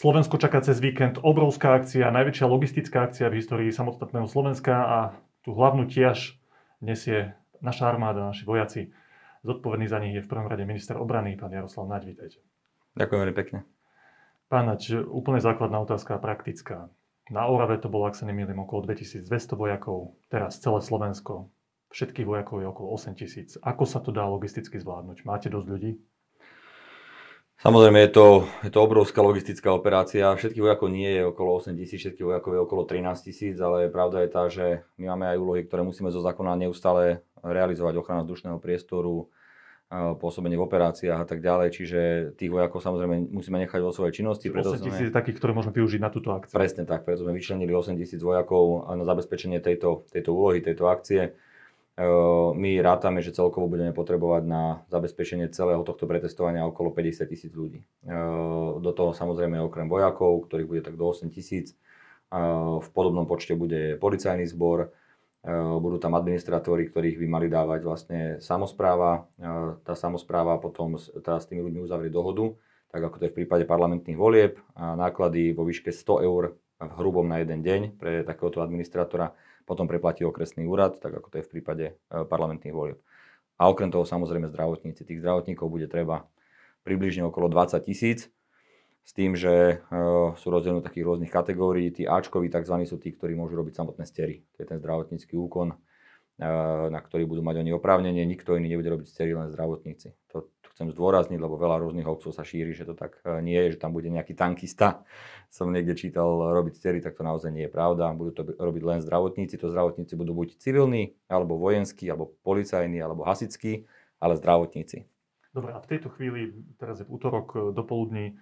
Slovensko čaká cez víkend obrovská akcia, najväčšia logistická akcia v histórii samostatného Slovenska a tú hlavnú tiež nesie naša armáda, naši vojaci. Zodpovedný za nich je v prvom rade minister obrany, pán Jaroslav Naď, vítajte. Ďakujem veľmi pekne. Pán Naď, úplne základná otázka, praktická. Na Orave to bolo, ak sa nemýlim, okolo 2200 vojakov, teraz celé Slovensko, všetkých vojakov je okolo 8000. Ako sa to dá logisticky zvládnuť? Máte dosť ľudí? Samozrejme, je to, je to obrovská logistická operácia. Všetkých vojakov nie je okolo 8 tisíc, všetkých vojakov je okolo 13 tisíc, ale pravda je tá, že my máme aj úlohy, ktoré musíme zo zákona neustále realizovať. Ochrana vzdušného priestoru, pôsobenie v operáciách a tak ďalej. Čiže tých vojakov samozrejme musíme nechať vo svojej činnosti. 8 tisíc sme... takých, ktoré môžeme využiť na túto akciu. Presne tak, preto sme vyčlenili 8 tisíc vojakov na zabezpečenie tejto, tejto úlohy, tejto akcie. My rátame, že celkovo budeme potrebovať na zabezpečenie celého tohto pretestovania okolo 50 tisíc ľudí. Do toho samozrejme okrem vojakov, ktorých bude tak do 8 tisíc. V podobnom počte bude policajný zbor, budú tam administratóri, ktorých by mali dávať vlastne samozpráva. Tá samozpráva potom teda s tými ľuďmi uzavrie dohodu, tak ako to je v prípade parlamentných volieb. Náklady vo výške 100 eur v hrubom na jeden deň pre takéhoto administrátora potom preplatí okresný úrad, tak ako to je v prípade e, parlamentných volieb. A okrem toho samozrejme zdravotníci. Tých zdravotníkov bude treba približne okolo 20 tisíc, s tým, že e, sú rozdielne takých rôznych kategórií. Tí Ačkoví tzv. sú tí, ktorí môžu robiť samotné stery. To je ten zdravotnícky úkon, na ktorý budú mať oni oprávnenie. Nikto iný nebude robiť stery, len zdravotníci. To chcem zdôrazniť, lebo veľa rôznych hoaxov sa šíri, že to tak e, nie je, že tam bude nejaký tankista. Som niekde čítal robiť stery, tak to naozaj nie je pravda. Budú to robiť len zdravotníci. To zdravotníci budú buď civilní, alebo vojenskí, alebo policajní, alebo hasickí, ale zdravotníci. Dobre, a v tejto chvíli, teraz je v útorok e, do poludní, e,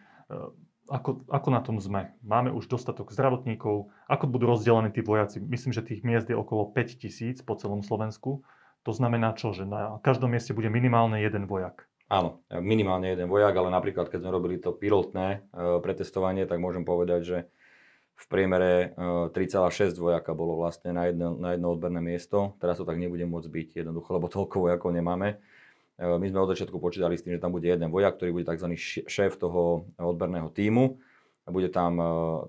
ako, ako na tom sme? Máme už dostatok zdravotníkov? Ako budú rozdelení tí vojaci? Myslím, že tých miest je okolo 5 tisíc po celom Slovensku. To znamená čo? Že na každom mieste bude minimálne jeden vojak. Áno, minimálne jeden vojak, ale napríklad keď sme robili to pilotné e, pretestovanie, tak môžem povedať, že v priemere 3,6 e, vojaka bolo vlastne na jedno, na jedno odberné miesto. Teraz to tak nebude môcť byť jednoducho, lebo toľko vojakov nemáme. E, my sme od začiatku počítali s tým, že tam bude jeden vojak, ktorý bude tzv. šéf toho odberného týmu. Bude tam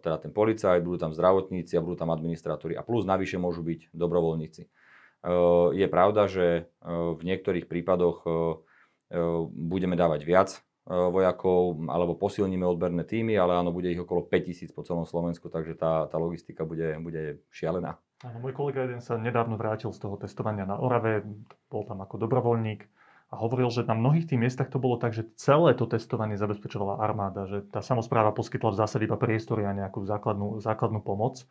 teda ten policajt, budú tam zdravotníci a budú tam administrátori. A plus navyše môžu byť dobrovoľníci. Je pravda, že v niektorých prípadoch budeme dávať viac e, vojakov alebo posilníme odberné týmy, ale áno, bude ich okolo 5000 po celom Slovensku, takže tá, tá logistika bude, bude šialená. Áno, môj kolega jeden sa nedávno vrátil z toho testovania na Orave, bol tam ako dobrovoľník a hovoril, že na mnohých tých miestach to bolo tak, že celé to testovanie zabezpečovala armáda, že tá samozpráva poskytla v zásade iba priestory a nejakú základnú, základnú pomoc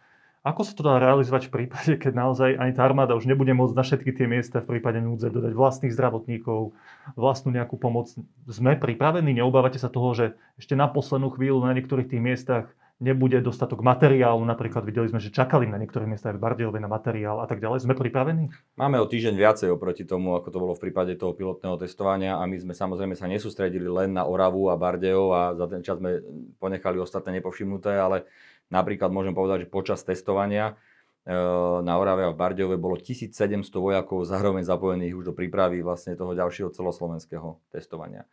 ako sa to dá realizovať v prípade, keď naozaj ani tá armáda už nebude môcť na všetky tie miesta v prípade núdze dodať vlastných zdravotníkov, vlastnú nejakú pomoc? Sme pripravení? Neobávate sa toho, že ešte na poslednú chvíľu na niektorých tých miestach nebude dostatok materiálu. Napríklad videli sme, že čakali na niektorých miestach v Bardejove na materiál a tak ďalej. Sme pripravení? Máme o týždeň viacej oproti tomu, ako to bolo v prípade toho pilotného testovania a my sme samozrejme sa nesústredili len na Oravu a Bardejov a za ten čas sme ponechali ostatné nepovšimnuté, ale Napríklad môžem povedať, že počas testovania e, na Orave a v Bardejove bolo 1700 vojakov zároveň zapojených už do prípravy vlastne toho ďalšieho celoslovenského testovania.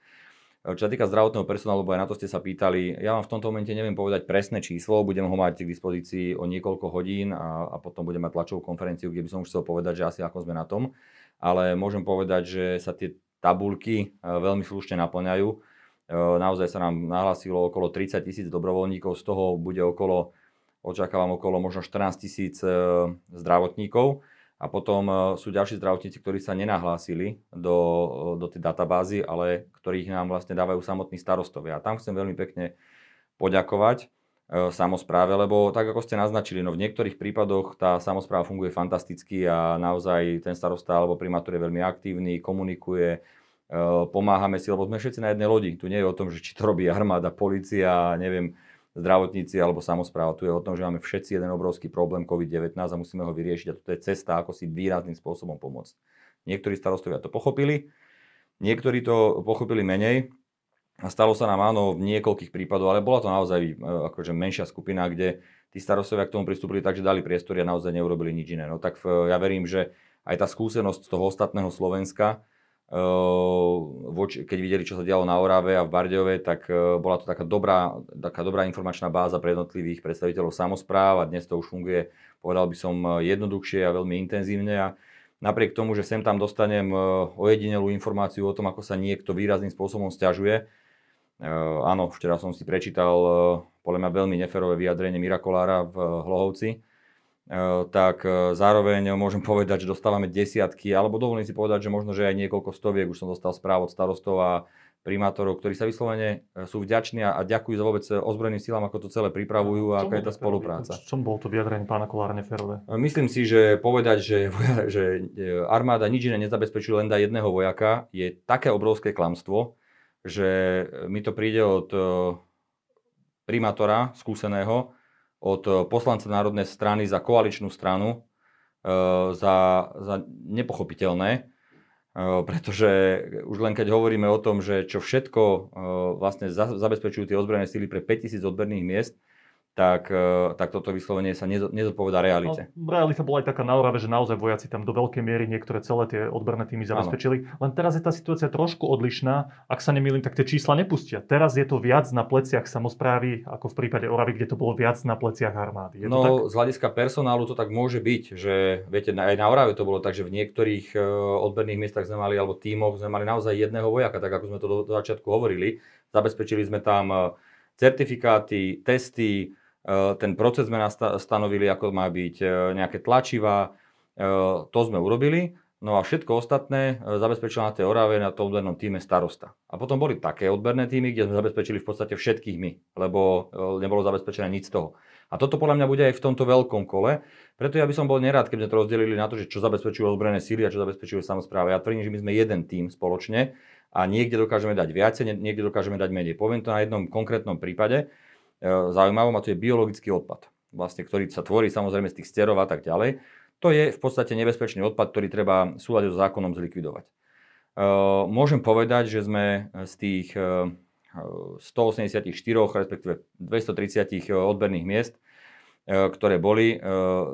E, čo sa týka zdravotného personálu, lebo aj na to ste sa pýtali, ja vám v tomto momente neviem povedať presné číslo, budem ho mať k dispozícii o niekoľko hodín a, a potom budem mať tlačovú konferenciu, kde by som už chcel povedať, že asi ako sme na tom. Ale môžem povedať, že sa tie tabulky e, veľmi slušne naplňajú Naozaj sa nám nahlasilo okolo 30 tisíc dobrovoľníkov, z toho bude okolo, očakávam okolo možno 14 tisíc e, zdravotníkov. A potom e, sú ďalší zdravotníci, ktorí sa nenahlásili do, do tej databázy, ale ktorých nám vlastne dávajú samotní starostovia. A tam chcem veľmi pekne poďakovať e, samozpráve, lebo tak ako ste naznačili, no v niektorých prípadoch tá samozpráva funguje fantasticky a naozaj ten starosta alebo primátor je veľmi aktívny, komunikuje, Eh, pomáhame si, lebo sme všetci na jednej lodi. Tu nie je o tom, že či to robí armáda, policia, neviem, zdravotníci alebo samozpráva. Tu je o tom, že máme všetci jeden obrovský problém COVID-19 a musíme ho vyriešiť. A toto je cesta, ako si výrazným spôsobom pomôcť. Niektorí starostovia to pochopili, niektorí to pochopili menej. A stalo sa nám áno v niekoľkých prípadoch, ale bola to naozaj eh, akože menšia skupina, kde tí starostovia k tomu pristúpili tak, že dali priestory a naozaj neurobili nič iné. No tak eh, ja verím, že aj tá skúsenosť z toho ostatného Slovenska, keď videli, čo sa dialo na Orave a v Bardejove, tak bola to taká dobrá, taká dobrá informačná báza pre jednotlivých predstaviteľov samozpráv a dnes to už funguje, povedal by som, jednoduchšie a veľmi intenzívne. A napriek tomu, že sem tam dostanem ojedinelú informáciu o tom, ako sa niekto výrazným spôsobom stiažuje, áno, včera som si prečítal podľa mňa veľmi neferové vyjadrenie Mirakolára v Hlohovci, tak eh, zároveň môžem povedať, že dostávame desiatky, alebo dovolím si povedať, že možno, že aj niekoľko stoviek, už som dostal správ od starostov a primátorov, ktorí sa vyslovene eh, sú vďační a ďakujú za vôbec ozbrojeným silám, ako to celé pripravujú a aká je tá spolupráca. Čom bol to vyjadrenie pána Kolára neférové? Myslím si, že povedať, že, že armáda nič iné nezabezpečuje, len dá jedného vojaka, je také obrovské klamstvo, že mi to príde od primátora skúseného, od eh, poslanca Národnej strany za koaličnú stranu eh, za, za nepochopiteľné, eh, pretože už len keď hovoríme o tom, že čo všetko vlastne zabezpečujú tie ozbrojené síly pre 5000 odberných miest, tak, e, tak toto vyslovenie sa nezodpovedá realite. No, realita bola aj taká na Orave, že naozaj vojaci tam do veľkej miery niektoré celé tie odberné týmy zabezpečili. Áno. Len teraz je tá situácia trošku odlišná. Ak sa nemýlim, tak tie čísla nepustia. Teraz je to viac na pleciach samozprávy, ako v prípade Oravy, kde to bolo viac na pleciach armády. Je no, tak? z hľadiska personálu to tak môže byť, že viete, aj na Orave to bolo tak, že v niektorých e, odberných miestach sme mali, alebo tímoch sme mali naozaj jedného vojaka, tak ako sme to do, do začiatku hovorili. Zabezpečili sme tam e, certifikáty, testy, ten proces sme stanovili, ako má byť eh, nejaké tlačivá, eh, to sme urobili. No a všetko ostatné zabezpečila na tej Orave na tom odbernom týme starosta. A potom boli také odberné týmy, kde sme zabezpečili v podstate všetkých my, lebo nebolo zabezpečené nič z toho. A toto podľa mňa bude aj v tomto veľkom kole. Preto ja by som bol nerád, keby sme to rozdelili na to, že čo zabezpečujú odberné síly a čo zabezpečujú samozpráva. Ja tvrdím, že my sme jeden tým spoločne a niekde dokážeme dať viacej, niekde dokážeme dať menej. Poviem to na jednom konkrétnom prípade. E, zaujímavom a to je biologický odpad, vlastne, ktorý sa tvorí samozrejme z tých sterov a tak ďalej. To je v podstate nebezpečný odpad, ktorý treba súľade so zákonom zlikvidovať. E, môžem povedať, že sme z tých 184, e, respektíve 230 odberných miest, ktoré boli,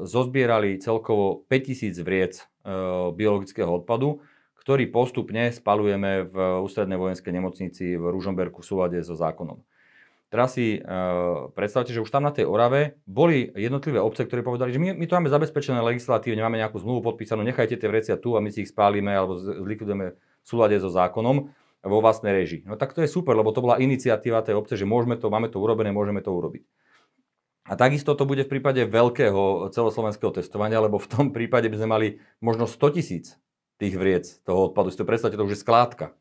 zozbierali celkovo 5000 vriec biologického odpadu, ktorý postupne spalujeme v ústrednej vojenskej nemocnici v Ružomberku v súlade so zákonom. Teraz si uh, predstavte, že už tam na tej Orave boli jednotlivé obce, ktoré povedali, že my, my to máme zabezpečené legislatívne, máme nejakú zmluvu podpísanú, nechajte tie vrecia tu a my si ich spálime alebo zlikvidujeme v súlade so zákonom vo vlastnej režii. No tak to je super, lebo to bola iniciatíva tej obce, že môžeme to, máme to urobené, môžeme to urobiť. A takisto to bude v prípade veľkého celoslovenského testovania, lebo v tom prípade by sme mali možno 100 tisíc tých vriec toho odpadu. Si to predstavte, to už je skládka.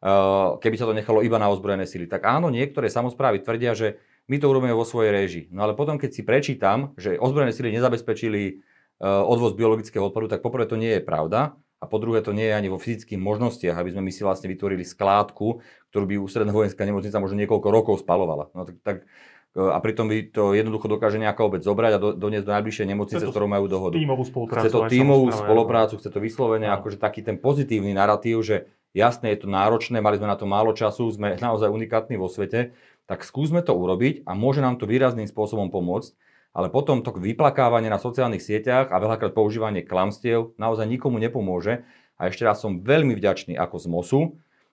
Eh, keby sa to nechalo iba na ozbrojené sily. Tak áno, niektoré samozprávy tvrdia, že my to urobíme vo svojej réžii. No ale potom, keď si prečítam, že ozbrojené sily nezabezpečili eh, odvoz biologického odpadu, tak poprvé to nie je pravda. A po druhé, to nie je ani vo fyzických možnostiach, aby sme my si vlastne vytvorili skládku, ktorú by ústredná vojenská nemocnica možno niekoľko rokov spalovala. No tak, tak eh, a pritom by to jednoducho dokáže nejaká obec zobrať a do, doniesť do najbližšej nemocnice, s ktorou majú dohodu. Tímovú spoluprácu. Chce to tímovú spoluprácu, chce to vyslovene, akože taký ten pozitívny narratív, že Jasné, je to náročné, mali sme na to málo času, sme naozaj unikátni vo svete, tak skúsme to urobiť a môže nám to výrazným spôsobom pomôcť, ale potom to vyplakávanie na sociálnych sieťach a veľakrát používanie klamstiev naozaj nikomu nepomôže. A ešte raz som veľmi vďačný ako z MOSu,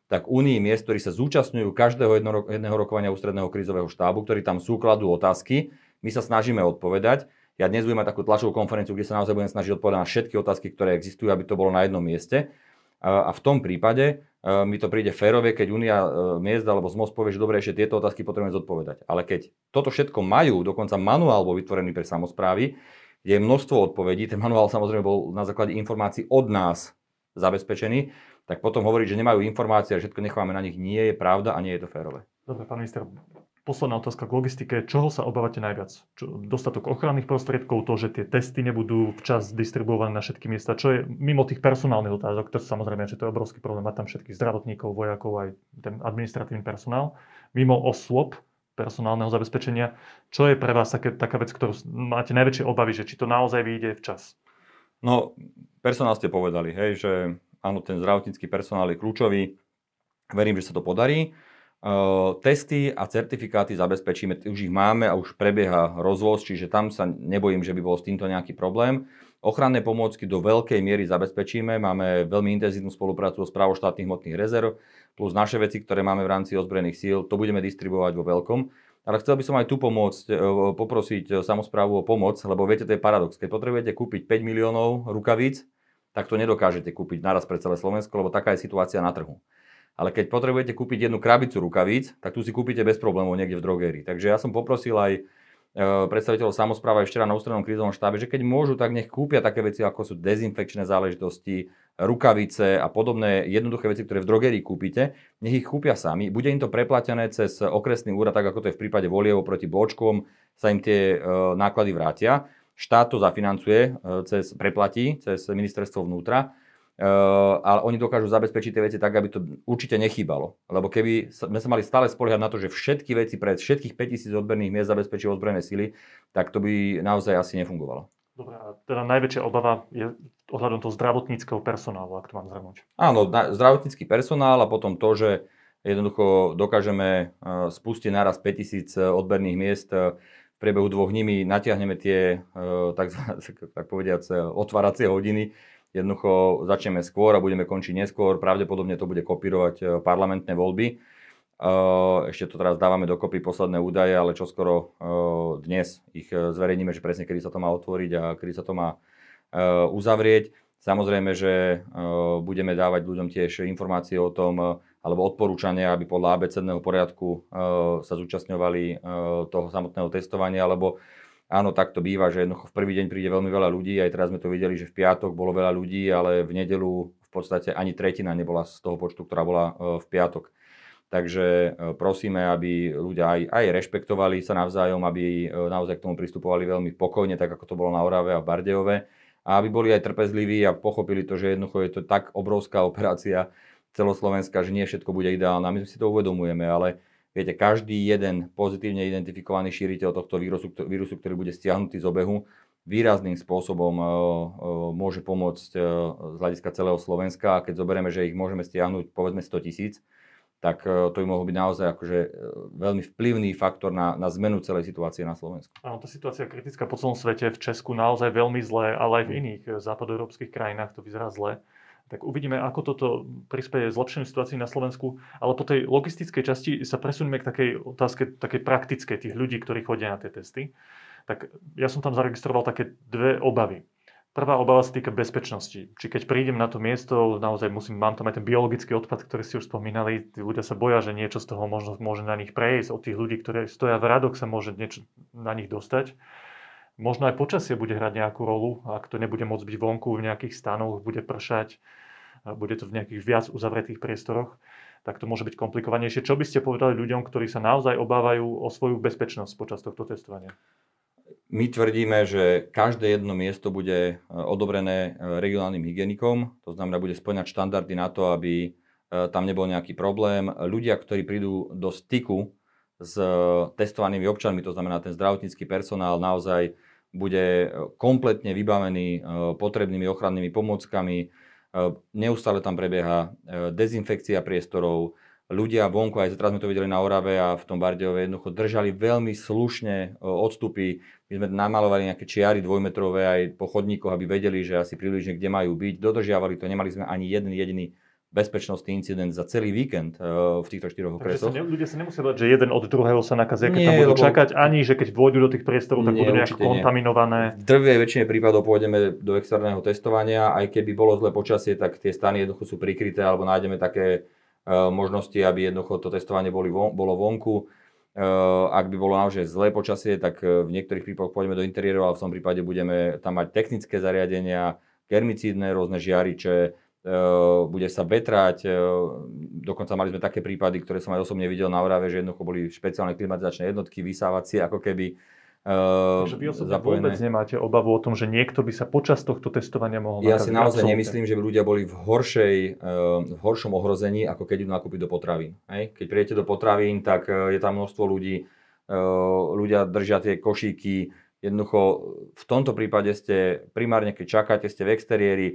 tak Unii miest, ktorí sa zúčastňujú každého jedného rokovania ústredného krízového štábu, ktorí tam sú, kladú otázky, my sa snažíme odpovedať. Ja dnes budem mať takú tlačovú konferenciu, kde sa naozaj budem snažiť odpovedať na všetky otázky, ktoré existujú, aby to bolo na jednom mieste. A v tom prípade e, mi to príde férové, keď Unia e, miest alebo ZMOS povie, že dobre, ešte tieto otázky potrebujeme zodpovedať. Ale keď toto všetko majú, dokonca manuál bol vytvorený pre samozprávy, kde je množstvo odpovedí, ten manuál samozrejme bol na základe informácií od nás zabezpečený, tak potom hovoriť, že nemajú informácie a všetko necháme na nich, nie je pravda a nie je to férové. Dobre, pán minister, posledná otázka k logistike. Čoho sa obávate najviac? Čo, dostatok ochranných prostriedkov, to, že tie testy nebudú včas distribuované na všetky miesta, čo je mimo tých personálnych otázok, to samozrejme, že to je obrovský problém, mať tam všetkých zdravotníkov, vojakov, aj ten administratívny personál. Mimo osôb personálneho zabezpečenia, čo je pre vás také, taká vec, ktorú máte najväčšie obavy, že či to naozaj vyjde včas? No, personál ste povedali, hej, že áno, ten zdravotnícky personál je kľúčový. Verím, že sa to podarí. Testy a certifikáty zabezpečíme, už ich máme a už prebieha rozvoz, čiže tam sa nebojím, že by bol s týmto nejaký problém. Ochranné pomôcky do veľkej miery zabezpečíme, máme veľmi intenzívnu spoluprácu s právoštátnych hmotných rezerv, plus naše veci, ktoré máme v rámci ozbrojených síl, to budeme distribuovať vo veľkom. Ale chcel by som aj tu pomôcť, e, poprosiť e, samozprávu o pomoc, lebo viete, to je paradox. Keď potrebujete kúpiť 5 miliónov rukavíc, tak to nedokážete kúpiť naraz pre celé Slovensko, lebo taká je situácia na trhu. Ale keď potrebujete kúpiť jednu krabicu rukavíc, tak tu si kúpite bez problémov niekde v drogérii. Takže ja som poprosil aj E, predstaviteľov samozpráva aj včera na ústrednom krízovom štábe, že keď môžu, tak nech kúpia také veci, ako sú dezinfekčné záležitosti, rukavice a podobné jednoduché veci, ktoré v drogerii kúpite, nech ich kúpia sami. Bude im to preplatené cez okresný úrad, tak ako to je v prípade volievo proti bločkom, sa im tie e, náklady vrátia. Štát to zafinancuje, e, cez, preplatí cez ministerstvo vnútra ale oni dokážu zabezpečiť tie veci tak, aby to určite nechýbalo. Lebo keby sme sa mali stále spoliehať na to, že všetky veci pre všetkých 5000 odberných miest zabezpečí ozbrojené sily, tak to by naozaj asi nefungovalo. Dobre, a teda najväčšia obava je ohľadom toho zdravotníckého personálu, ak to mám zhrnúť. Áno, zdravotnícky personál a potom to, že jednoducho dokážeme eh, spustiť naraz 5000 odberných miest eh, v priebehu dvoch nimi natiahneme tie, tak, tak povediac, otváracie hodiny, Jednoducho začneme skôr a budeme končiť neskôr. Pravdepodobne to bude kopírovať e, parlamentné voľby. E, ešte to teraz dávame dokopy posledné údaje, ale čoskoro e, dnes ich zverejníme, že presne kedy sa to má otvoriť a kedy sa to má uzavrieť. Samozrejme, že budeme dávať ľuďom tiež informácie o tom, alebo odporúčania, aby podľa abecedného poriadku sa zúčastňovali toho samotného testovania, alebo Áno, tak to býva, že jednoducho v prvý deň príde veľmi veľa ľudí, aj teraz sme to videli, že v piatok bolo veľa ľudí, ale v nedelu v podstate ani tretina nebola z toho počtu, ktorá bola e, v piatok. Takže e, prosíme, aby ľudia aj, aj rešpektovali sa navzájom, aby e, naozaj k tomu pristupovali veľmi pokojne, tak ako to bolo na Orave a v Bardejove. A aby boli aj trpezliví a pochopili to, že jednoducho je to tak obrovská operácia celoslovenská, že nie všetko bude ideálne. My si to uvedomujeme, ale Viete, každý jeden pozitívne identifikovaný šíriteľ tohto vírusu, vírusu ktorý bude stiahnutý z obehu, výrazným spôsobom uh, uh, môže pomôcť uh, z hľadiska celého Slovenska. A keď zoberieme, že ich môžeme stiahnuť povedzme 100 tisíc, tak to by mohol byť naozaj akože veľmi vplyvný faktor na, na zmenu celej situácie na Slovensku. Áno, tá situácia je kritická po celom svete, v Česku naozaj veľmi zlé, ale aj v iných západoeurópskych krajinách to vyzerá zle tak uvidíme, ako toto prispieje zlepšeniu situácii na Slovensku. Ale po tej logistickej časti sa presuneme k takej otázke, takej praktickej tých ľudí, ktorí chodia na tie testy. Tak ja som tam zaregistroval také dve obavy. Prvá obava sa týka bezpečnosti. Či keď prídem na to miesto, naozaj musím, mám tam aj ten biologický odpad, ktorý ste už spomínali, tí ľudia sa boja, že niečo z toho možno, môže na nich prejsť, od tých ľudí, ktorí stoja v radoch sa môže niečo na nich dostať. Možno aj počasie bude hrať nejakú rolu, ak to nebude môcť byť vonku v nejakých stanoch, bude pršať, bude to v nejakých viac uzavretých priestoroch, tak to môže byť komplikovanejšie. Čo by ste povedali ľuďom, ktorí sa naozaj obávajú o svoju bezpečnosť počas tohto testovania? My tvrdíme, že každé jedno miesto bude e, odobrené e, regionálnym hygienikom, to znamená, bude splňať štandardy na to, aby e, tam nebol nejaký problém. Ľudia, ktorí prídu do styku s testovanými občanmi, to znamená ten zdravotnícky personál, naozaj bude e, kompletne vybavený e, potrebnými ochrannými pomôckami. E, neustále tam prebieha dezinfekcia priestorov. Ľudia vonku, aj teraz sme to videli na Orave a v tom Bardejove, jednoducho držali veľmi slušne odstupy. My sme namalovali nejaké čiary dvojmetrové aj po chodníkoch, aby vedeli, že asi približne kde majú byť. Dodržiavali to, nemali sme ani jeden jediný bezpečnostný incident za celý víkend uh, v týchto štyroch okresoch. Takže ľudia sa nemusia bať, že jeden od druhého sa nakazia, keď nie, tam budú lebo... čakať, ani že keď vôjdu do tých priestorov, tak nie, budú nejak kontaminované. V drvej väčšine prípadov pôjdeme do externého testovania, aj keby bolo zlé počasie, tak tie stany jednoducho sú prikryté, alebo nájdeme také uh, možnosti, aby jednoducho to testovanie boli von, bolo vonku. Uh, ak by bolo naozaj zlé počasie, tak v niektorých prípadoch pôjdeme do interiérov, ale v tom prípade budeme tam mať technické zariadenia, germicídne rôzne žiariče, Eh, bude sa vetrať. Eh, dokonca mali sme také prípady, ktoré som aj osobne videl na Orave, že jednoducho boli špeciálne klimatizačné jednotky, vysávacie, ako keby uh, Takže vy osobne zapojené. vôbec nemáte obavu o tom, že niekto by sa počas tohto testovania mohol Ja si naozaj absolútne. nemyslím, že by ľudia boli v, horšej, v horšom ohrození, ako keď idú nakúpiť do potravín. Keď prijete do potravín, tak je tam množstvo ľudí, ľudia držia tie košíky, jednoducho v tomto prípade ste primárne, keď čakáte, ste v exteriéri,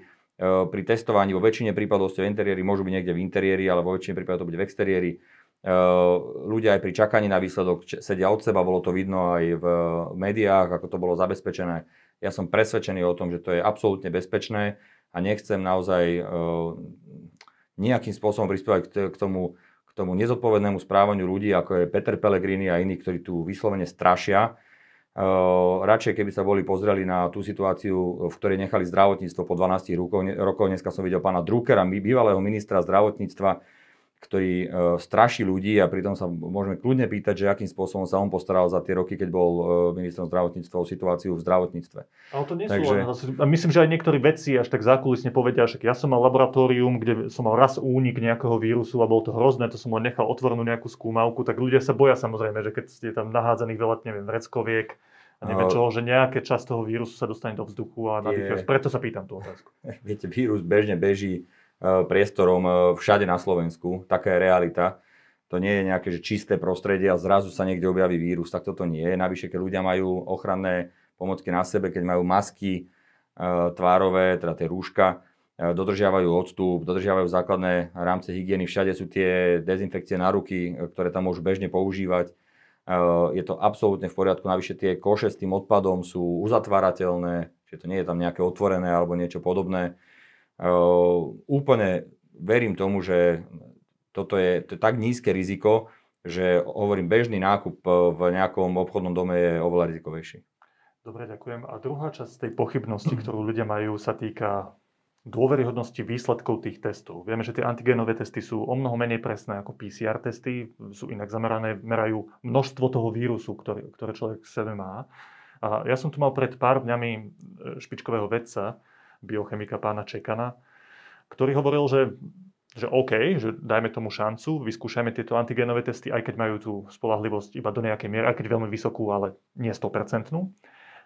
pri testovaní vo väčšine prípadov ste v interiéri, môžu byť niekde v interiéri, ale vo väčšine prípadov to bude v exteriéri. ľudia aj pri čakaní na výsledok sedia od seba, bolo to vidno aj v médiách, ako to bolo zabezpečené. Ja som presvedčený o tom, že to je absolútne bezpečné a nechcem naozaj nejakým spôsobom prispievať k tomu, k tomu nezodpovednému správaniu ľudí, ako je Peter Pellegrini a iní, ktorí tu vyslovene strašia. Radšej, keby sa boli pozreli na tú situáciu, v ktorej nechali zdravotníctvo po 12 rokoch. Dneska som videl pána Druckera, bývalého ministra zdravotníctva, ktorý uh, straší ľudí a pritom sa môžeme kľudne pýtať, že akým spôsobom sa on postaral za tie roky, keď bol uh, ministrom zdravotníctva o situáciu v zdravotníctve. Ale to nie Takže... sú len, myslím, že aj niektorí vedci až tak zákulisne povedia, že ja som mal laboratórium, kde som mal raz únik nejakého vírusu a bolo to hrozné, to som len nechal otvorenú nejakú skúmavku, tak ľudia sa boja samozrejme, že keď ste tam nahádzaných veľa, neviem, vreckoviek, a neviem čo, že nejaké časť toho vírusu sa dostane do vzduchu a nadýchuje. Preto sa pýtam tú otázku. Viete, vírus bežne beží priestorom eh, všade na Slovensku. Taká je realita. To nie je nejaké že čisté prostredie a zrazu sa niekde objaví vírus, tak toto nie je. Navyše, keď ľudia majú ochranné pomocky na sebe, keď majú masky eh, tvárové, teda tie rúška, dodržiavajú odstup, dodržiavajú základné rámce hygieny, všade sú tie dezinfekcie na ruky, ktoré tam môžu bežne používať. Je to absolútne v poriadku, navyše tie koše s tým odpadom sú uzatvárateľné, čiže to nie je tam nejaké otvorené alebo niečo podobné úplne verím tomu, že toto je, to je tak nízke riziko, že hovorím, bežný nákup v nejakom obchodnom dome je oveľa rizikovejší. Dobre, ďakujem. A druhá časť tej pochybnosti, ktorú ľudia majú, sa týka dôveryhodnosti výsledkov tých testov. Vieme, že tie antigénové testy sú o mnoho menej presné ako PCR testy, sú inak zamerané, merajú množstvo toho vírusu, ktorý, ktoré človek v sebe má. A ja som tu mal pred pár dňami e, špičkového vedca, biochemika pána Čekana, ktorý hovoril, že, že OK, že dajme tomu šancu, vyskúšajme tieto antigénové testy, aj keď majú tú spolahlivosť iba do nejakej miery, aj keď veľmi vysokú, ale nie 100%.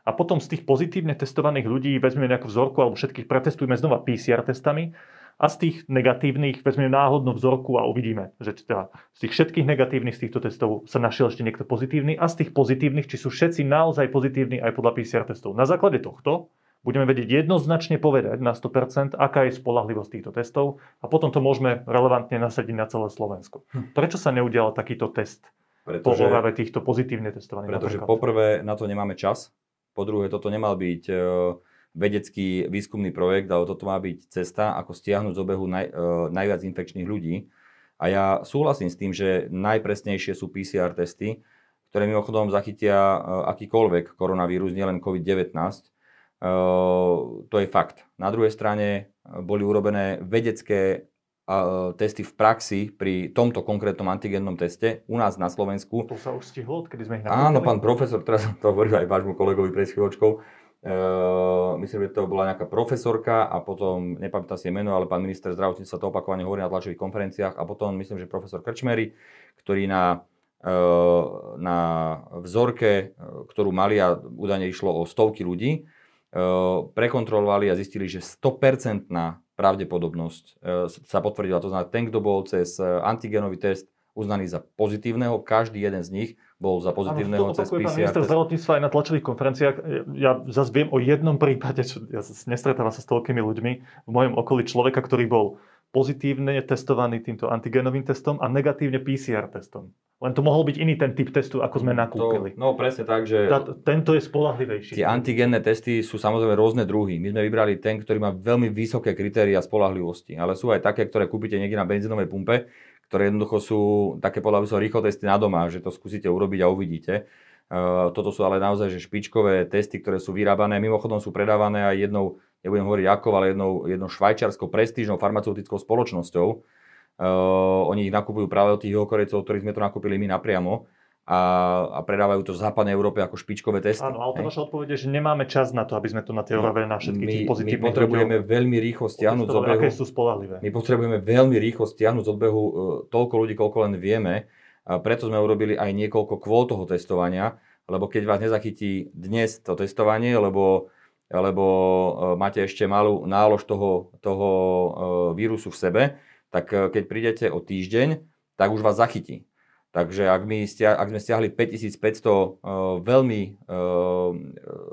A potom z tých pozitívne testovaných ľudí vezmeme nejakú vzorku alebo všetkých pretestujeme znova PCR testami a z tých negatívnych vezmeme náhodnú vzorku a uvidíme, že teda z tých všetkých negatívnych z týchto testov sa našiel ešte niekto pozitívny a z tých pozitívnych, či sú všetci naozaj pozitívni aj podľa PCR testov. Na základe tohto budeme vedieť jednoznačne povedať na 100%, aká je spolahlivosť týchto testov a potom to môžeme relevantne nasadiť na celé Slovensko. Hm. Prečo sa neudial takýto test pretože, po orave týchto pozitívne testovaných? Pretože napríklad? poprvé na to nemáme čas, po druhé toto nemal byť e, vedecký výskumný projekt, ale toto má byť cesta, ako stiahnuť z obehu naj, e, najviac infekčných ľudí. A ja súhlasím s tým, že najpresnejšie sú PCR testy, ktoré mimochodom zachytia e, akýkoľvek koronavírus, nielen COVID-19 to je fakt. Na druhej strane boli urobené vedecké testy v praxi pri tomto konkrétnom antigennom teste u nás na Slovensku. To sa už stihlo, kedy sme ich nakúpili? Áno, pán profesor, teraz som to hovoril aj vášmu kolegovi pred chvíľočkou, Uh, myslím, že to bola nejaká profesorka a potom, nepamätám si meno, ale pán minister zdravotníctva to opakovane hovorí na tlačových konferenciách a potom myslím, že profesor Krčmery, ktorý na, uh, na vzorke, ktorú mali a údajne išlo o stovky ľudí, prekontrolovali a zistili, že 100% pravdepodobnosť sa potvrdila. To znamená, ten, kto bol cez antigenový test uznaný za pozitívneho, každý jeden z nich bol za pozitívneho ano, cez PCR minister zdravotníctva aj na tlačových konferenciách. Ja zase viem o jednom prípade, čo ja nestretávam sa s toľkými ľuďmi, v mojom okolí človeka, ktorý bol pozitívne testovaný týmto antigenovým testom a negatívne PCR testom. Len to mohol byť iný ten typ testu, ako sme nakúpili. To, no presne tak, že... Tá, tento je spolahlivejší. Tie antigenné testy sú samozrejme rôzne druhy. My sme vybrali ten, ktorý má veľmi vysoké kritéria spolahlivosti, ale sú aj také, ktoré kúpite niekde na benzínovej pumpe, ktoré jednoducho sú také podľa by rýchlo testy na doma, že to skúsite urobiť a uvidíte. Uh, toto sú ale naozaj že špičkové testy, ktoré sú vyrábané. Mimochodom sú predávané aj jednou, nebudem hovoriť ako, ale jednou, jednou švajčiarskou prestížnou farmaceutickou spoločnosťou, Uh, oni ich nakupujú práve od tých okorecov, ktorých sme to nakúpili my napriamo a, a predávajú to v západnej Európe ako špičkové testy. Áno, ale to vaša odpoveď je, že nemáme čas na to, aby sme to na tie no, na všetky tých pozitívnych My potrebujeme ľudia, veľmi rýchlo stiahnuť z obehu. Aké sú spolahlivé. My potrebujeme veľmi rýchlo stiahnuť z obehu uh, toľko ľudí, koľko len vieme. A preto sme urobili aj niekoľko kvôl toho testovania, lebo keď vás nezachytí dnes to testovanie, lebo lebo uh, máte ešte malú nálož toho, toho uh, vírusu v sebe, tak eh, keď prídete o týždeň, tak už vás zachytí. Takže ak, my stia- ak sme stiahli 5500 uh, eh, veľmi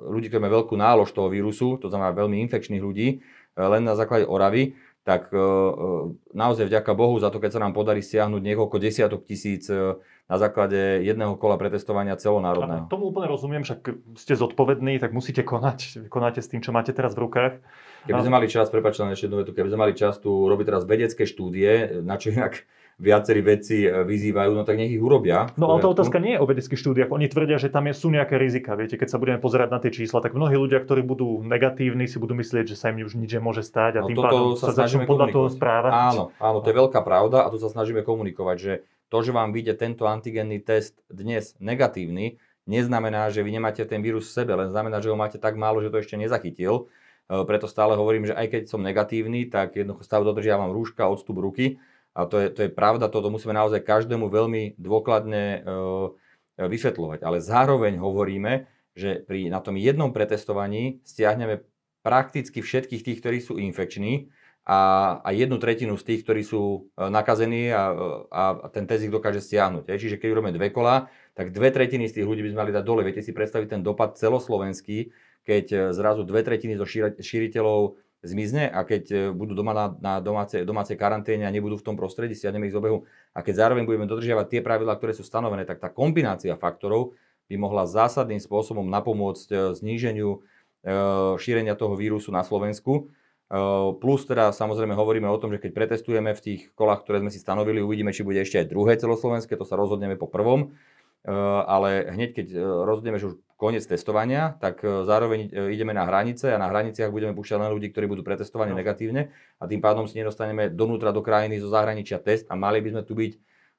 ľudí, ktorí majú veľkú nálož toho vírusu, to znamená veľmi infekčných ľudí, len na základe Oravy, tak e, e, naozaj vďaka Bohu za to, keď sa nám podarí stiahnuť niekoľko desiatok tisíc e, na základe jedného kola pretestovania celonárodného. A tomu úplne rozumiem, však ste zodpovední, tak musíte konať. Konáte s tým, čo máte teraz v rukách. Keby sme mali čas, prepáčte ešte jednu vetu, keby sme mali čas tu robiť teraz vedecké štúdie, na čo inak viacerí vedci e, vyzývajú, no tak nech ich urobia. No ale tá otázka nie je o vedeckých štúdiách. Oni tvrdia, že tam sú nejaké rizika. Viete, keď sa budeme pozerať na tie čísla, tak mnohí ľudia, ktorí budú negatívni, si budú myslieť, že sa im už nič nemôže stať a no, tým pádom sa, sa začnú podľa toho správať. Áno, áno, to je veľká pravda a tu sa snažíme komunikovať, že to, že vám vyjde tento antigenný test dnes negatívny, neznamená, že vy nemáte ten vírus v sebe, len znamená, že ho máte tak málo, že to ešte nezachytil. E, preto stále hovorím, že aj keď som negatívny, tak jednoducho stále dodržiavam rúška, odstup ruky a to je, to je pravda, toto musíme naozaj každému veľmi dôkladne e, vysvetľovať. Ale zároveň hovoríme, že pri, na tom jednom pretestovaní stiahneme prakticky všetkých tých, ktorí sú infekční a, a jednu tretinu z tých, ktorí sú e, nakazení a, a, a ten test ich dokáže stiahnuť. Je. Čiže keď urobíme dve kola, tak dve tretiny z tých ľudí by sme mali dať dole. Viete si predstaviť ten dopad celoslovenský, keď e, zrazu dve tretiny zo šíriteľov zmizne a keď e, budú doma na, na domácej, domácej karanténe a nebudú v tom prostredí, stiahneme ich z obehu a keď zároveň budeme dodržiavať tie pravidlá, ktoré sú stanovené, tak tá kombinácia faktorov by mohla zásadným spôsobom napomôcť e, zníženiu e, šírenia toho vírusu na Slovensku. Plus teda samozrejme hovoríme o tom, že keď pretestujeme v tých kolách, ktoré sme si stanovili, uvidíme, či bude ešte aj druhé celoslovenské, to sa rozhodneme po prvom. Ale hneď keď rozhodneme, že už koniec testovania, tak e, zároveň e, ideme na hranice a na hraniciach budeme púšťať len ľudí, ktorí budú pretestovaní no. negatívne a tým pádom si nedostaneme donútra do krajiny zo zahraničia test a mali by sme tu byť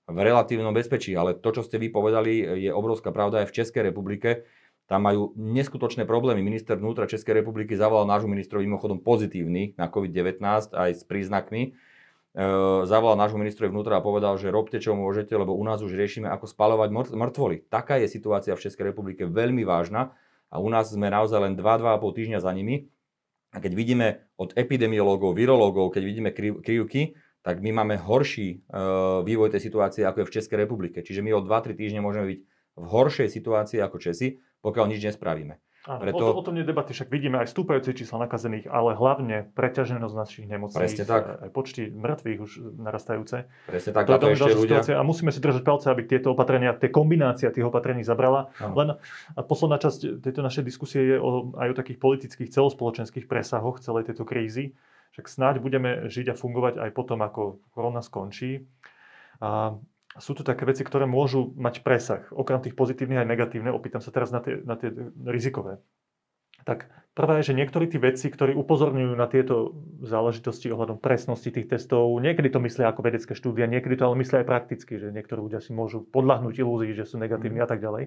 v relatívnom bezpečí. Ale to, čo ste vy povedali, je obrovská pravda aj v Českej republike. Tam majú neskutočné problémy. Minister vnútra Českej republiky zavolal nášmu ministrovi mimochodom pozitívny na COVID-19 aj s príznakmi zavolal nášho ministrovi vnútra a povedal, že robte čo môžete, lebo u nás už riešime, ako spalovať mŕtvoly. Taká je situácia v Českej republike veľmi vážna a u nás sme naozaj len 2-2,5 týždňa za nimi. A keď vidíme od epidemiológov, virológov, keď vidíme krivky, tak my máme horší ehm, vývoj tej situácie, ako je v Českej republike. Čiže my o 2-3 týždne môžeme byť v horšej situácii ako Česi, pokiaľ nič nespravíme. Áno, Preto... o, o tom nie debaty, však vidíme aj stúpajúce čísla nakazených, ale hlavne preťaženosť našich nemocníc, tak. aj počty mŕtvych už narastajúce. Presne tak, to to ešte ľudia... Situácia. A musíme si držať palce, aby tieto opatrenia, tie kombinácia tých opatrení zabrala. Áno. Len a posledná časť tejto našej diskusie je o, aj o takých politických celospoločenských presahoch celej tejto krízy. Však snáď budeme žiť a fungovať aj potom, ako korona skončí. A sú to také veci, ktoré môžu mať presah, okrem tých pozitívnych aj negatívne. Opýtam sa teraz na tie, na tie rizikové. Tak prvá je, že niektorí tí vedci, ktorí upozorňujú na tieto záležitosti ohľadom presnosti tých testov, niekedy to myslia ako vedecké štúdia, niekedy to ale myslia aj prakticky, že niektorí ľudia si môžu podľahnúť ilúzii, že sú negatívni mm. a tak ďalej.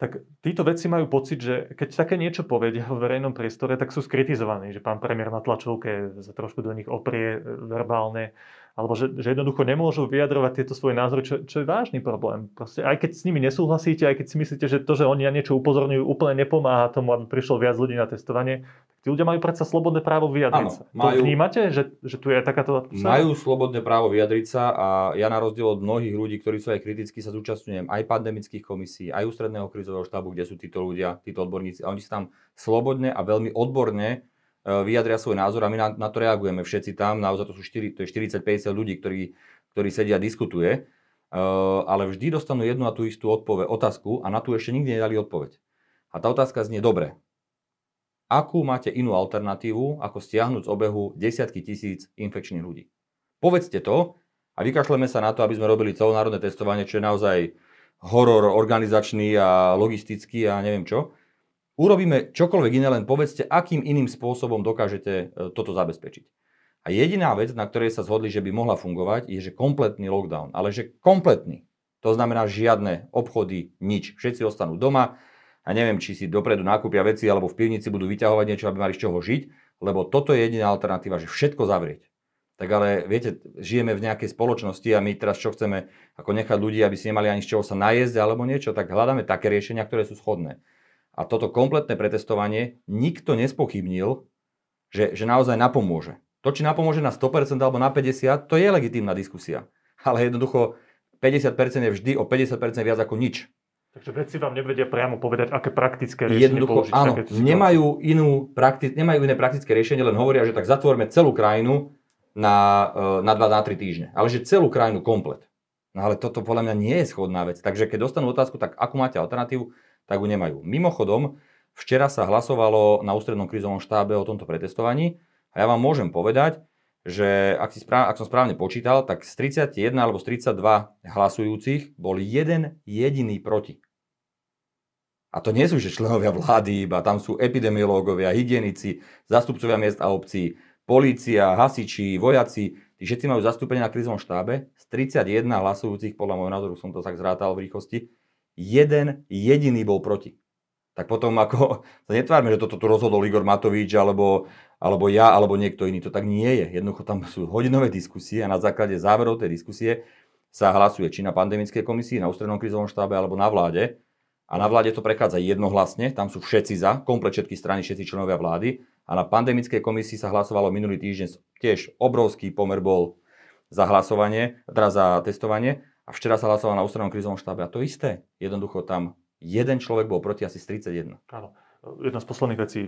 Tak títo vedci majú pocit, že keď také niečo povedia v verejnom priestore, tak sú skritizovaní, že pán premiér na tlačovke sa trošku do nich oprie verbálne alebo že, že jednoducho nemôžu vyjadrovať tieto svoje názory, čo, čo je vážny problém. Proste, aj keď s nimi nesúhlasíte, aj keď si myslíte, že to, že oni na niečo upozorňujú, úplne nepomáha tomu, aby prišlo viac ľudí na testovanie, tí ľudia majú predsa slobodné právo vyjadriť sa. Majú, to vnímate, že, že tu je takáto? Majú slobodné právo vyjadriť sa a ja na rozdiel od mnohých ľudí, ktorí sú aj kritickí, sa zúčastňujem aj pandemických komisí, aj ústredného krizového štábu, kde sú títo ľudia, títo odborníci a oni sa tam slobodne a veľmi odborne vyjadria svoj názor a my na, na to reagujeme všetci tam. Naozaj to sú 4, to je 40-50 ľudí, ktorí, ktorí sedia a diskutuje. Uh, ale vždy dostanú jednu a tú istú odpoveď, otázku a na tú ešte nikdy nedali odpoveď. A tá otázka znie dobre. Akú máte inú alternatívu, ako stiahnuť z obehu desiatky tisíc infekčných ľudí? Povedzte to a vykašleme sa na to, aby sme robili celonárodné testovanie, čo je naozaj horor organizačný a logistický a neviem čo urobíme čokoľvek iné, len povedzte, akým iným spôsobom dokážete e, toto zabezpečiť. A jediná vec, na ktorej sa zhodli, že by mohla fungovať, je, že kompletný lockdown. Ale že kompletný. To znamená žiadne obchody, nič. Všetci ostanú doma a neviem, či si dopredu nákupia veci alebo v pivnici budú vyťahovať niečo, aby mali z čoho žiť, lebo toto je jediná alternatíva, že všetko zavrieť. Tak ale viete, žijeme v nejakej spoločnosti a my teraz čo chceme, ako nechať ľudí, aby si nemali ani z čoho sa najesť alebo niečo, tak hľadáme také riešenia, ktoré sú schodné. A toto kompletné pretestovanie nikto nespochybnil, že, že naozaj napomôže. To, či napomôže na 100% alebo na 50%, to je legitímna diskusia. Ale jednoducho 50% je vždy o 50% viac ako nič. Takže vedci vám nevedia priamo povedať, aké praktické riešenie Jednoducho, áno, nemajú, inú prakti- nemajú iné praktické riešenie, len hovoria, že tak zatvorme celú krajinu na, e, na 2 na 3 týždne. Ale že celú krajinu komplet. No ale toto podľa mňa nie je schodná vec. Takže keď dostanú otázku, tak akú máte alternatívu, tak ju nemajú. Mimochodom, včera sa hlasovalo na ústrednom krízovom štábe o tomto pretestovaní a ja vám môžem povedať, že ak, si správ, ak som správne počítal, tak z 31 alebo z 32 hlasujúcich bol jeden jediný proti. A to nie sú že členovia vlády, iba tam sú epidemiológovia, hygienici, zastupcovia miest a obcí, polícia, hasiči, vojaci. Tí všetci majú zastúpenie na krizovom štábe. Z 31 hlasujúcich, podľa môjho názoru som to tak zrátal v rýchlosti, jeden jediný bol proti. Tak potom ako sa netvárme, že toto tu rozhodol Igor Matovič alebo, alebo ja, alebo niekto iný. To tak nie je. Jednoducho tam sú hodinové diskusie a na základe záverov tej diskusie sa hlasuje či na pandemickej komisii, na ústrednom krizovom štábe alebo na vláde a na vláde to prechádza jednohlasne, tam sú všetci za, komplet všetky strany, všetci členovia vlády. A na pandemickej komisii sa hlasovalo minulý týždeň, tiež obrovský pomer bol za hlasovanie, teda za testovanie. A včera sa hlasovalo na ústrednom krizovom štábe. A to isté, jednoducho tam jeden človek bol proti asi z 31. Áno. Jedna z posledných vecí,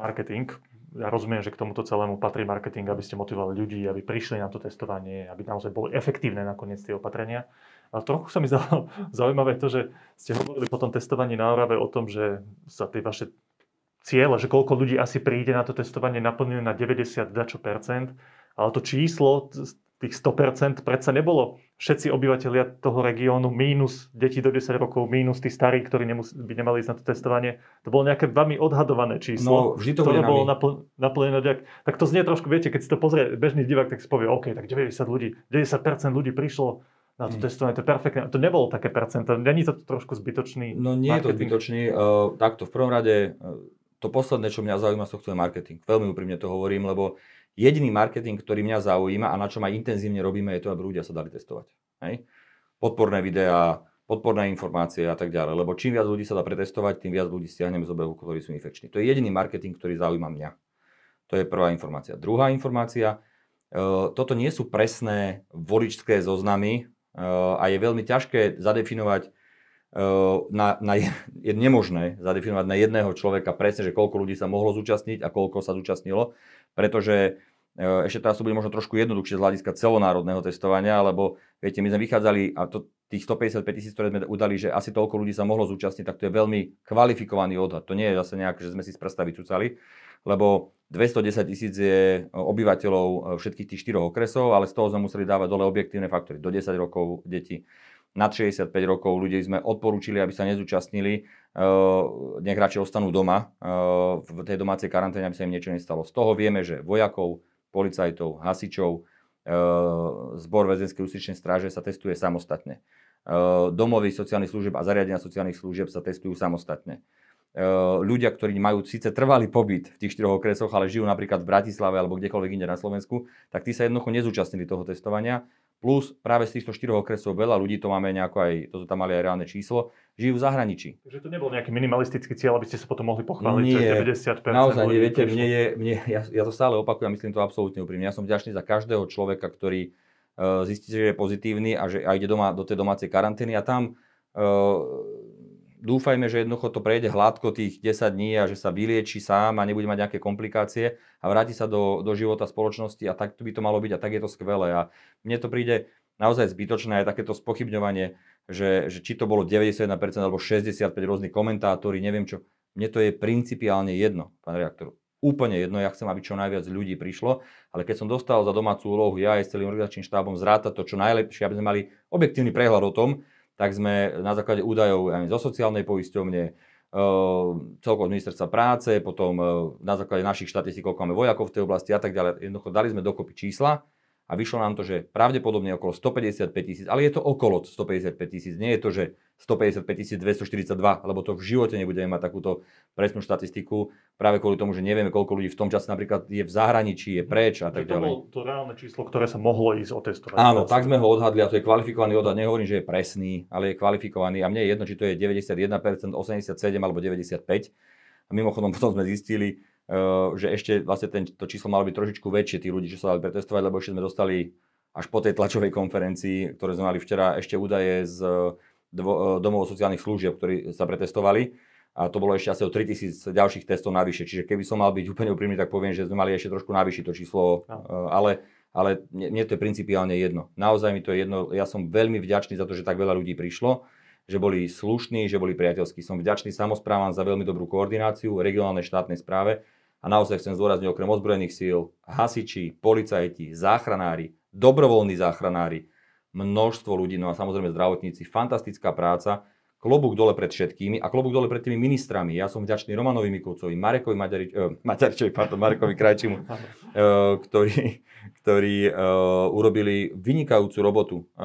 marketing. Ja rozumiem, že k tomuto celému patrí marketing, aby ste motivovali ľudí, aby prišli na to testovanie, aby naozaj boli efektívne nakoniec tie opatrenia. Ale trochu sa mi zaujímavé to, že ste hovorili po tom testovaní na Orave o tom, že sa tie vaše ciele, že koľko ľudí asi príde na to testovanie, naplnili na 90 dačo percent, ale to číslo tých 100% predsa nebolo všetci obyvateľia toho regiónu mínus deti do 10 rokov, mínus tí starí, ktorí nemus- by nemali ísť na to testovanie. To bolo nejaké veľmi odhadované číslo, no, vždy to ktoré bolo napl- naplnené. Tak to znie trošku, viete, keď si to pozrie bežný divák, tak si povie, OK, tak 90 ľudí, 90% ľudí prišlo na to mm. testovanie, to je perfektné. To nebolo také percento, není to trošku zbytočný No nie marketing? je to zbytočný. Uh, takto, v prvom rade, uh, to posledné, čo mňa zaujíma z tohto je marketing. Veľmi úprimne to hovorím, lebo jediný marketing, ktorý mňa zaujíma a na čom aj intenzívne robíme, je to, aby ľudia sa dali testovať. Hej? Podporné videá, podporné informácie a tak ďalej. Lebo čím viac ľudí sa dá pretestovať, tým viac ľudí stiahneme z obehu, ktorí sú infekční. To je jediný marketing, ktorý zaujíma mňa. To je prvá informácia. Druhá informácia, uh, toto nie sú presné voličské zoznamy, Eh, a je veľmi ťažké zadefinovať eh, na, na, je nemožné zadefinovať na jedného človeka presne, že koľko ľudí sa mohlo zúčastniť a koľko sa zúčastnilo, pretože eh, ešte teraz to bude možno trošku jednoduchšie z hľadiska celonárodného testovania, lebo viete, my sme vychádzali, a to, tých 155 tisíc, ktoré sme udali, že asi toľko ľudí sa mohlo zúčastniť, tak to je veľmi kvalifikovaný odhad. To nie je zase nejak, že sme si z predstavy cucali, lebo 210 tisíc je obyvateľov e, všetkých tých štyroch okresov, ale z toho sme museli dávať dole objektívne faktory. Do 10 rokov deti, nad 65 rokov ľudí sme odporúčili, aby sa nezúčastnili, e, nech radšej ostanú doma e, v tej domácej karanténe, aby sa im niečo nestalo. Z toho vieme, že vojakov, policajtov, hasičov, zbor väzenskej ústričnej stráže sa testuje samostatne. Domovy sociálnych služieb a zariadenia sociálnych služieb sa testujú samostatne. Ľudia, ktorí majú síce trvalý pobyt v tých štyroch okresoch, ale žijú napríklad v Bratislave alebo kdekoľvek inde na Slovensku, tak tí sa jednoducho nezúčastnili toho testovania. Plus práve z týchto štyroch okresov veľa ľudí, to máme nejako aj, to tam mali aj reálne číslo, žijú v zahraničí. Takže to nebol nejaký minimalistický cieľ, aby ste sa potom mohli pochváliť, nie, že 90% Naozaj, nie, viete, mne je, mne, ja, ja to stále opakujem, myslím to absolútne úprimne. Ja som vďačný za každého človeka, ktorý uh, zistí, že je pozitívny a že a ide doma do tej domácej karantény a tam uh, dúfajme, že jednoducho to prejde hladko tých 10 dní a že sa vylieči sám a nebude mať nejaké komplikácie a vráti sa do, do života spoločnosti a tak by to malo byť a tak je to skvelé. A mne to príde naozaj zbytočné aj takéto spochybňovanie, že, že či to bolo 91% alebo 65 rôznych komentátori, neviem čo. Mne to je principiálne jedno, pán reaktor. Úplne jedno, ja chcem, aby čo najviac ľudí prišlo, ale keď som dostal za domácu úlohu ja aj s celým organizačným štábom zrátať to čo najlepšie, aby sme mali objektívny prehľad o tom, tak sme na základe údajov aj zo sociálnej poisťovne, eh, celkovo ministerstva práce, potom eh, na základe našich štatistík, koľko máme vojakov v tej oblasti a tak ďalej. Jednoducho dali sme dokopy čísla a vyšlo nám to, že pravdepodobne okolo 155 tisíc, ale je to okolo 155 tisíc, nie je to, že 155 242, lebo to v živote nebudeme mať takúto presnú štatistiku, práve kvôli tomu, že nevieme, koľko ľudí v tom čase napríklad je v zahraničí, je preč a tak ďalej. To bolo to reálne číslo, ktoré sa mohlo ísť otestovať. Áno, tak sme ho odhadli a to je kvalifikovaný odhad. Nehovorím, že je presný, ale je kvalifikovaný a mne je jedno, či to je 91%, 87 alebo 95. A mimochodom potom sme zistili, že ešte vlastne ten, to číslo malo byť trošičku väčšie, tí ľudí, čo sa dali pretestovať, lebo ešte sme dostali až po tej tlačovej konferencii, ktoré sme mali včera, ešte údaje z dvo, eh, domov sociálnych služieb, ktorí sa pretestovali. A to bolo ešte asi o 3000 ďalších testov navyše. Čiže keby som mal byť úplne úprimný, tak poviem, že sme mali ešte trošku navýšiť to číslo. Ale ale mne to je principiálne jedno. Naozaj mi to je jedno, ja som veľmi vďačný za to, že tak veľa ľudí prišlo, že boli slušní, že boli priateľskí. Som vďačný samozprávam za veľmi dobrú koordináciu, regionálnej štátnej správe a naozaj chcem zdôrazniť okrem ozbrojených síl, hasiči, policajti, záchranári, dobrovoľní záchranári, množstvo ľudí, no a samozrejme zdravotníci, fantastická práca klobúk dole pred všetkými a klobúk dole pred tými ministrami. Ja som vďačný Romanovi Mikulcovi, Marekovi Maďarič, eh, Maďaričovi, pardon, Marekovi Krajčimu, eh, ktorí, ktorí eh, urobili vynikajúcu robotu eh,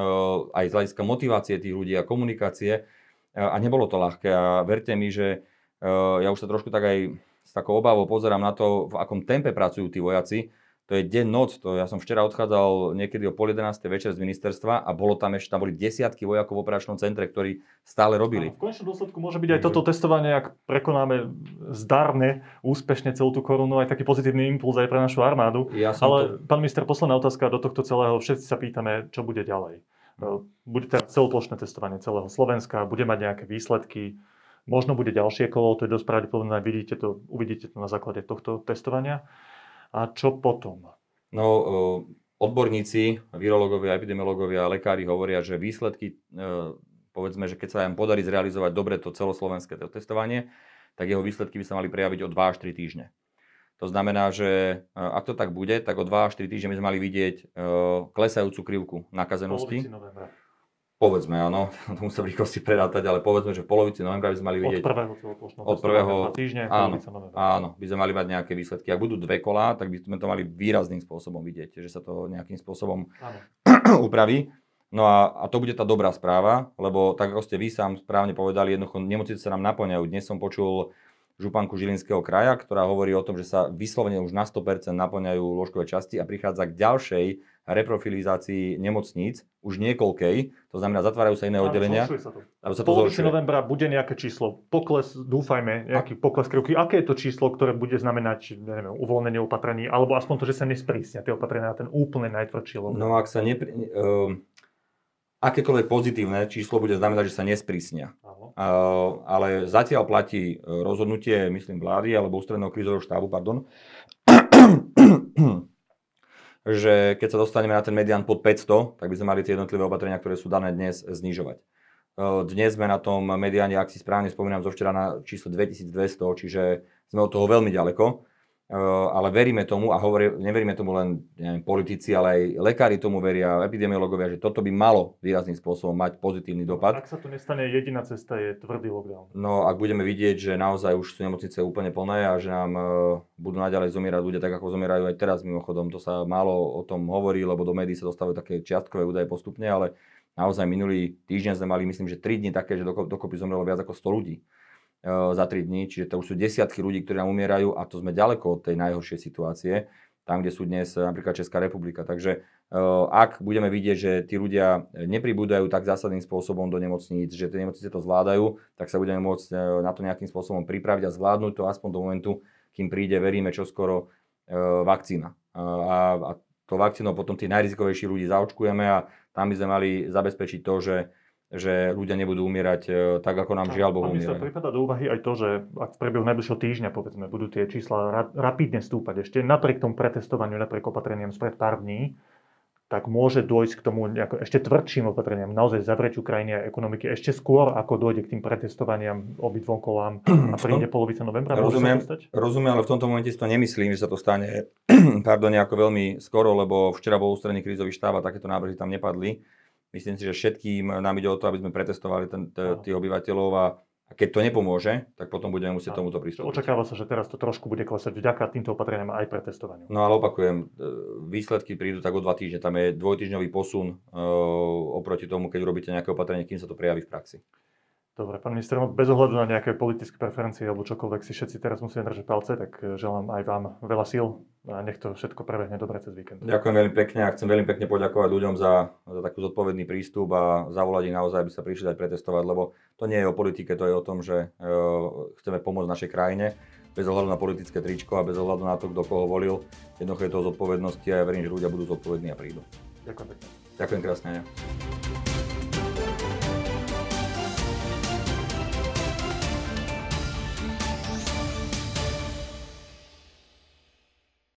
aj z hľadiska motivácie tých ľudí a komunikácie. Eh, a nebolo to ľahké a verte mi, že eh, ja už sa trošku tak aj s takou obávou pozerám na to, v akom tempe pracujú tí vojaci, to je deň, noc. To ja som včera odchádzal niekedy o pol 11. večer z ministerstva a bolo tam ešte, tam boli desiatky vojakov v operačnom centre, ktorí stále robili. v konečnom dôsledku môže byť aj toto testovanie, ak prekonáme zdarne, úspešne celú tú korunu, aj taký pozitívny impuls aj pre našu armádu. Ja Ale to... pán minister, posledná otázka do tohto celého. Všetci sa pýtame, čo bude ďalej. Bude teraz celoplošné testovanie celého Slovenska, bude mať nejaké výsledky, možno bude ďalšie kolo, to je dosť pravdepodobné, vidíte to, uvidíte to na základe tohto testovania. A čo potom? No, odborníci, virológovia, epidemiológovia, lekári hovoria, že výsledky, povedzme, že keď sa im podarí zrealizovať dobre to celoslovenské testovanie, tak jeho výsledky by sa mali prejaviť o 2 až 3 týždne. To znamená, že ak to tak bude, tak o 2 až 4 týždne by sme mali vidieť klesajúcu krivku nakazenosti. Povedzme, áno, to musím v rýchlosti predátať, ale povedzme, že v polovici novembra by sme mali vidieť... Od prvého celoplošného Od prvého, týždne, áno, áno, by sme mali mať nejaké výsledky. Ak budú dve kolá, tak by sme to mali výrazným spôsobom vidieť, že sa to nejakým spôsobom Áno. upraví. No a, a to bude tá dobrá správa, lebo tak ako ste vy sám správne povedali, jednoducho nemocnice sa nám naplňajú. Dnes som počul županku Žilinského kraja, ktorá hovorí o tom, že sa vyslovene už na 100% naplňajú lôžkové časti a prichádza k ďalšej reprofilizácii nemocníc, už niekoľkej, to znamená, zatvárajú sa iné oddelenia. Sa to. Alebo sa to polovici novembra bude nejaké číslo. Pokles, dúfajme, nejaký pokles krivky. Aké je to číslo, ktoré bude znamenať, neviem, uvoľnenie opatrení, alebo aspoň to, že sa nesprísnia tie opatrenia na ten úplne najtvrdší lockdown? No ak sa nepri... um, akékoľvek pozitívne číslo bude znamenať, že sa nesprísnia. Uh, ale zatiaľ platí e, rozhodnutie, myslím, vlády alebo ústredného krízového štábu, pardon, že keď sa dostaneme na ten medián pod 500, tak by sme mali tie jednotlivé opatrenia, ktoré sú dané dnes, znižovať. Dnes sme na tom mediáne, ak si správne spomínam, zo včera na číslo 2200, čiže sme od toho veľmi ďaleko. Uh, ale veríme tomu, a hovorí, neveríme tomu len neviem, politici, ale aj lekári tomu veria, epidemiológovia, že toto by malo výrazným spôsobom mať pozitívny dopad. Ak sa to nestane, jediná cesta je tvrdý lockdown. No ak budeme vidieť, že naozaj už sú nemocnice úplne plné a že nám uh, budú naďalej zomierať ľudia tak, ako zomierajú aj teraz mimochodom, to sa málo o tom hovorí, lebo do médií sa dostávajú také čiastkové údaje postupne, ale naozaj minulý týždeň sme mali, myslím, že 3 dní také, že doko- dokopy zomrelo viac ako 100 ľudí za 3 dní, čiže to už sú desiatky ľudí, ktorí nám umierajú a to sme ďaleko od tej najhoršej situácie, tam, kde sú dnes uh, napríklad Česká republika. Takže uh, ak budeme vidieť, že tí ľudia nepribúdajú tak zásadným spôsobom do nemocníc, že tie nemocnice to zvládajú, tak sa budeme môcť na to nejakým spôsobom pripraviť a zvládnuť to aspoň do momentu, kým príde, veríme, čoskoro vakcína. A, a to vakcínou potom tých najrizikovejších ľudí zaočkujeme a tam by sme mali zabezpečiť to, že že ľudia nebudú umierať e, tak, ako nám žiaľ Bohu umierajú. prípada do úvahy aj to, že ak v priebehu najbližšieho týždňa, povedzme, budú tie čísla ra- rapidne stúpať ešte napriek tomu pretestovaniu, napriek opatreniam spred pár dní, tak môže dôjsť k tomu nejako ešte tvrdším opatreniam, naozaj zavrieť krajiny a ekonomiky ešte skôr, ako dojde k tým pretestovaniam obidvom kolám a príde polovica novembra. Rozumiem, rozumiem, ale v tomto momente si to nemyslím, že sa to stane pardon, nejako veľmi skoro, lebo včera bol ústredný krízový štáb a takéto návrhy tam nepadli. Myslím si, že všetkým nám ide o to, aby sme pretestovali ten, tých obyvateľov a a keď to nepomôže, tak potom budeme musieť tomuto pristúpiť. Očakáva sa, že teraz to trošku bude klesať vďaka týmto opatreniam aj pretestovaniu. No ale opakujem, e, výsledky prídu tak o dva týždne. Tam je dvojtýždňový posun e, oproti tomu, keď urobíte nejaké opatrenie, kým sa to prejaví v praxi. Dobre, pán minister, no bez ohľadu na nejaké politické preferencie alebo čokoľvek si všetci teraz musíme držať palce, tak eh, želám aj vám veľa síl a nech to všetko prebehne dobre cez víkend. Ďakujem veľmi pekne a chcem veľmi pekne poďakovať ľuďom za, za taký zodpovedný prístup a zavolať ich naozaj, aby sa prišli dať pretestovať, lebo to nie je o politike, to je o tom, že e, chceme pomôcť našej krajine bez ohľadu na politické tričko a bez ohľadu na to, kto koho volil. Jednoducho je to o zodpovednosti a ja verím, že ľudia budú zodpovední a prídu. Ďakujem pekne. Ďakujem krásne. Ja.